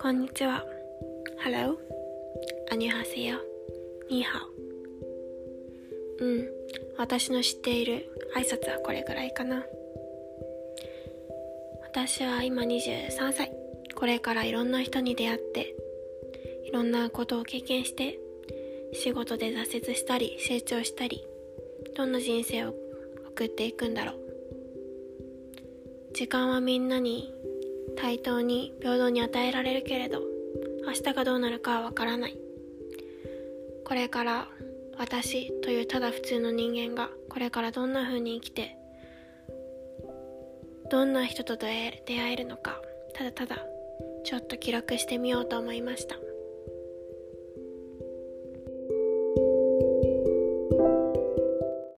こんにちは。Hello? アニュハセヨ。ニーハオ。うん。私の知っている挨拶はこれぐらいかな。私は今23歳。これからいろんな人に出会って、いろんなことを経験して、仕事で挫折したり、成長したり、どんな人生を送っていくんだろう。時間はみんなに対等に平等に与えられるけれど明日がどうなるかはわからない。これから私というただ普通の人間がこれからどんな風に生きてどんな人と出会えるのかただただちょっと記録してみようと思いました。